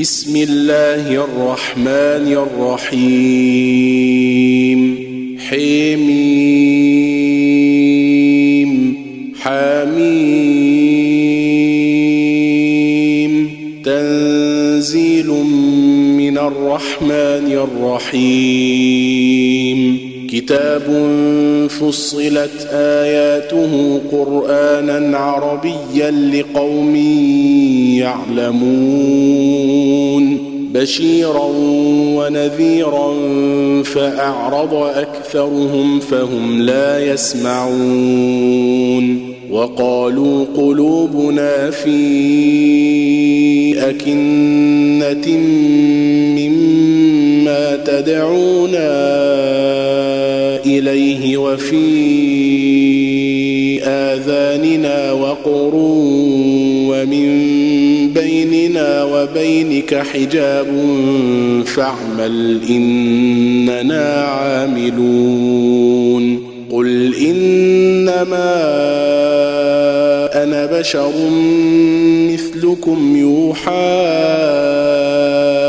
بسم الله الرحمن الرحيم. حميم. حميم. تنزيل من الرحمن الرحيم. كتاب فصلت اياته قرانا عربيا لقوم يعلمون بشيرا ونذيرا فاعرض اكثرهم فهم لا يسمعون وقالوا قلوبنا في اكنه مما تدعونا إليه وفي آذاننا وقر ومن بيننا وبينك حجاب فاعمل إننا عاملون قل إنما أنا بشر مثلكم يوحى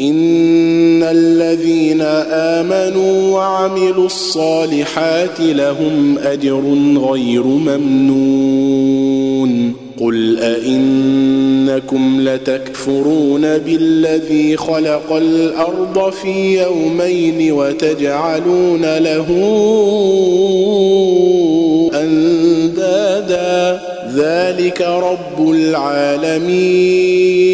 إن الذين آمنوا وعملوا الصالحات لهم أجر غير ممنون. قل أئنكم لتكفرون بالذي خلق الأرض في يومين وتجعلون له أندادا. ذلك رب العالمين.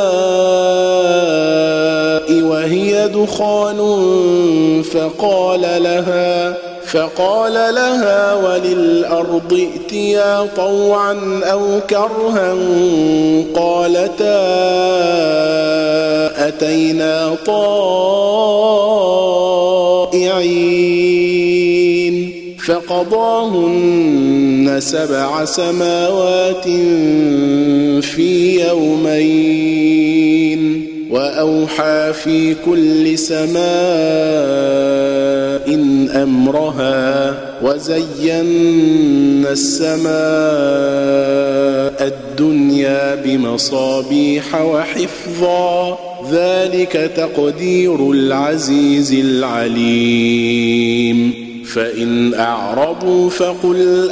دخان فقال لها فقال لها وللأرض ائتيا طوعا أو كرها قالتا أتينا طائعين فقضاهن سبع سماوات في يومين. وأوحى في كل سماء أمرها وزينا السماء الدنيا بمصابيح وحفظا ذلك تقدير العزيز العليم فإن أعرضوا فقل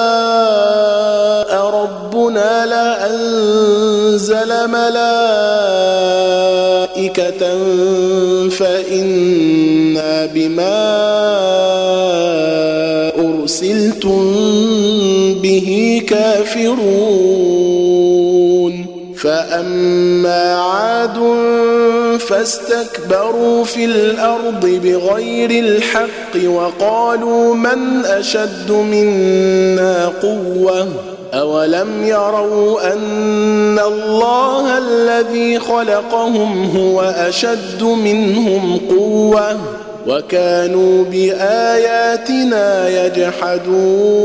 لانزل ملائكة فإنا بما أرسلتم به كافرون. فأما عاد فاستكبروا في الأرض بغير الحق وقالوا من أشد منا قوة. اولم يروا ان الله الذي خلقهم هو اشد منهم قوه وكانوا باياتنا يجحدون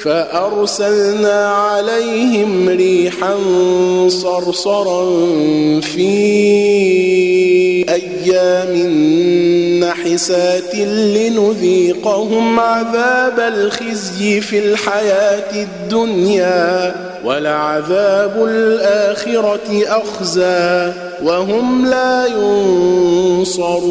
فارسلنا عليهم ريحا صرصرا في أيام نحسات لنذيقهم عذاب الخزي في الحياة الدنيا ولعذاب الآخرة أخزى وهم لا ينصرون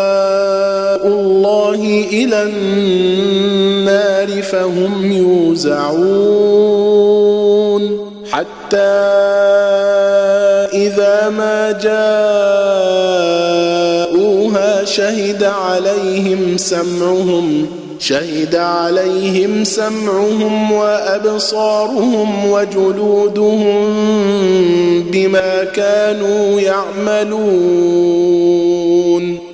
إلى النار فهم يوزعون. حتى إذا ما جاءوها شهد عليهم سمعهم شهد عليهم سمعهم وأبصارهم وجلودهم بما كانوا يعملون.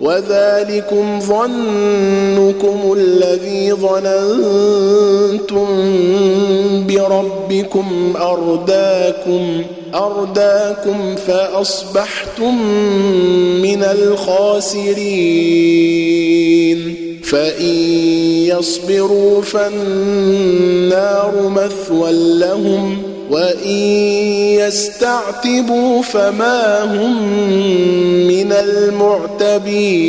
وذلكم ظنكم الذي ظننتم بربكم أرداكم أرداكم فأصبحتم من الخاسرين. فإن يصبروا فالنار مثوى لهم. وإن يستعتبوا فما هم من المعتبين.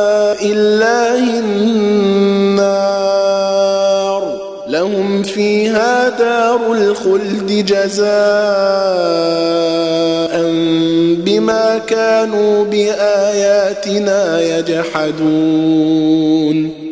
دار الخلد جزاء بما كانوا بآياتنا يجحدون.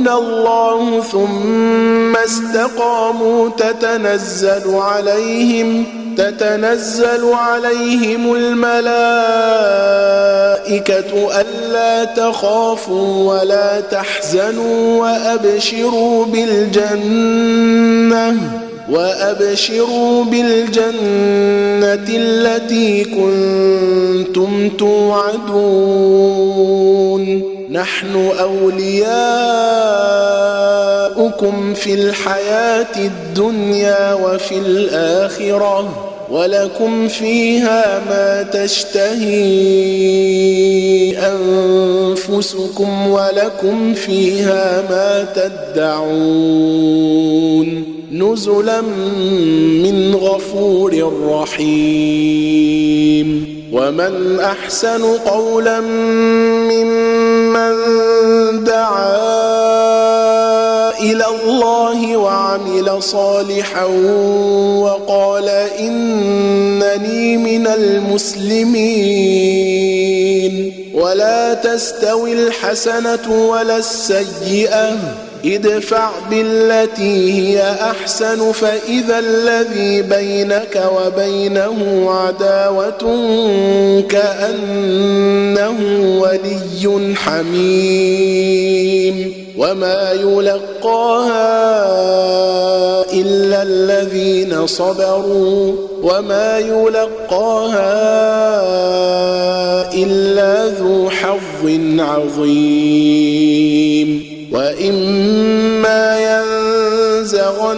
ربنا الله ثم استقاموا تتنزل عليهم تتنزل عليهم الملائكة ألا تخافوا ولا تحزنوا وأبشروا بالجنة وأبشروا بالجنة التي كنتم توعدون. نحن أولياؤكم في الحياة الدنيا وفي الآخرة ولكم فيها ما تشتهي أنفسكم ولكم فيها ما تدعون نزلا من غفور رحيم ومن أحسن قولا ممن دعا إلى الله وعمل صالحا وقال إنني من المسلمين. ولا تستوي الحسنة ولا السيئة. ادفع بالتي هي أحسن فإذا الذي بينك وبينه عداوة كأنه ولي حميم. وما يلقاها الا الذين صبروا وما يلقاها الا ذو حظ عظيم واما ينزغنك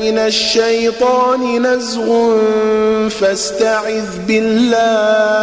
من الشيطان نزغ فاستعذ بالله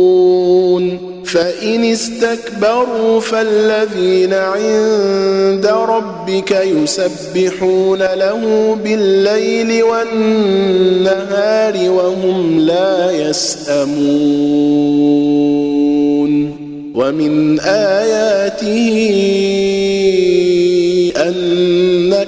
فإن استكبروا فالذين عند ربك يسبحون له بالليل والنهار وهم لا يسأمون. ومن آياته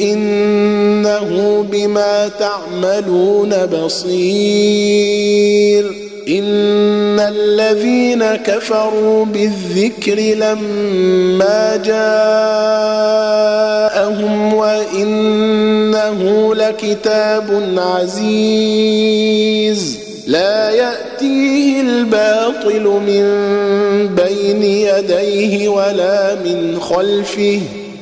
إنه بما تعملون بصير إن الذين كفروا بالذكر لما جاءهم وإنه لكتاب عزيز لا يأتيه الباطل من بين يديه ولا من خلفه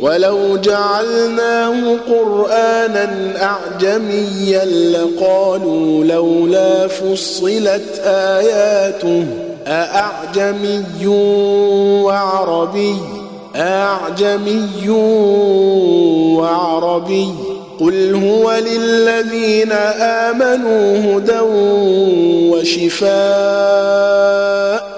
ولو جعلناه قرآنا أعجميا لقالوا لولا فصلت آياته أأعجمي وعربي؟ اعجمي وعربي؟ قل هو للذين آمنوا هدى وشفاء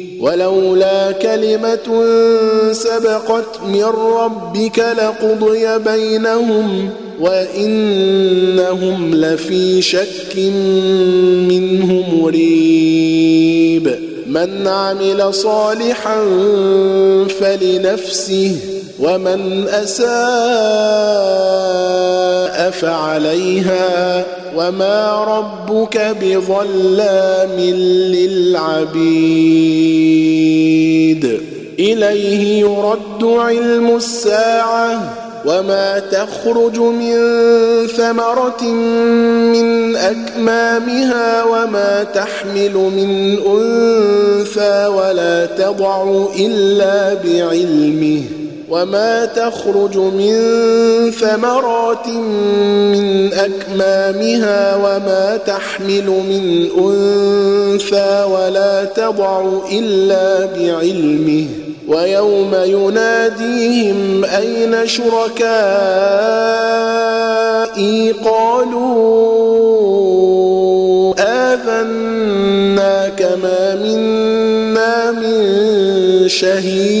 ولولا كلمة سبقت من ربك لقضي بينهم وإنهم لفي شك منه مريب. من عمل صالحا فلنفسه ومن أساء فعليها وما ربك بظلام للعبيد. إليه يرد علم الساعة وما تخرج من ثمرة من أكمامها وما تحمل من أنثى ولا تضع إلا بعلمه. وما تخرج من ثمرات من أكمامها وما تحمل من أنثى ولا تضع إلا بعلمه ويوم يناديهم أين شركائي قالوا آذنا كما منا من شهيد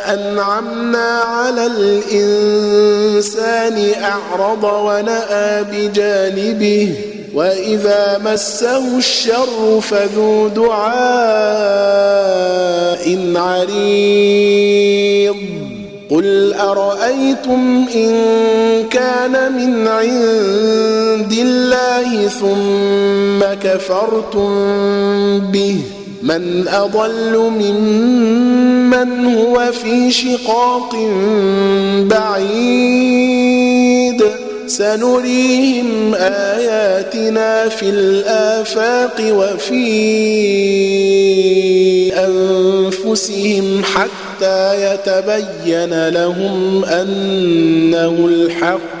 أنعمنا على الإنسان أعرض ونأى بجانبه وإذا مسه الشر فذو دعاء عريض. قل أرأيتم إن كان من عند الله ثم كفرتم به؟ من أضل ممن هو في شقاق بعيد. سنريهم آياتنا في الآفاق وفي أنفسهم حتى يتبين لهم أنه الحق.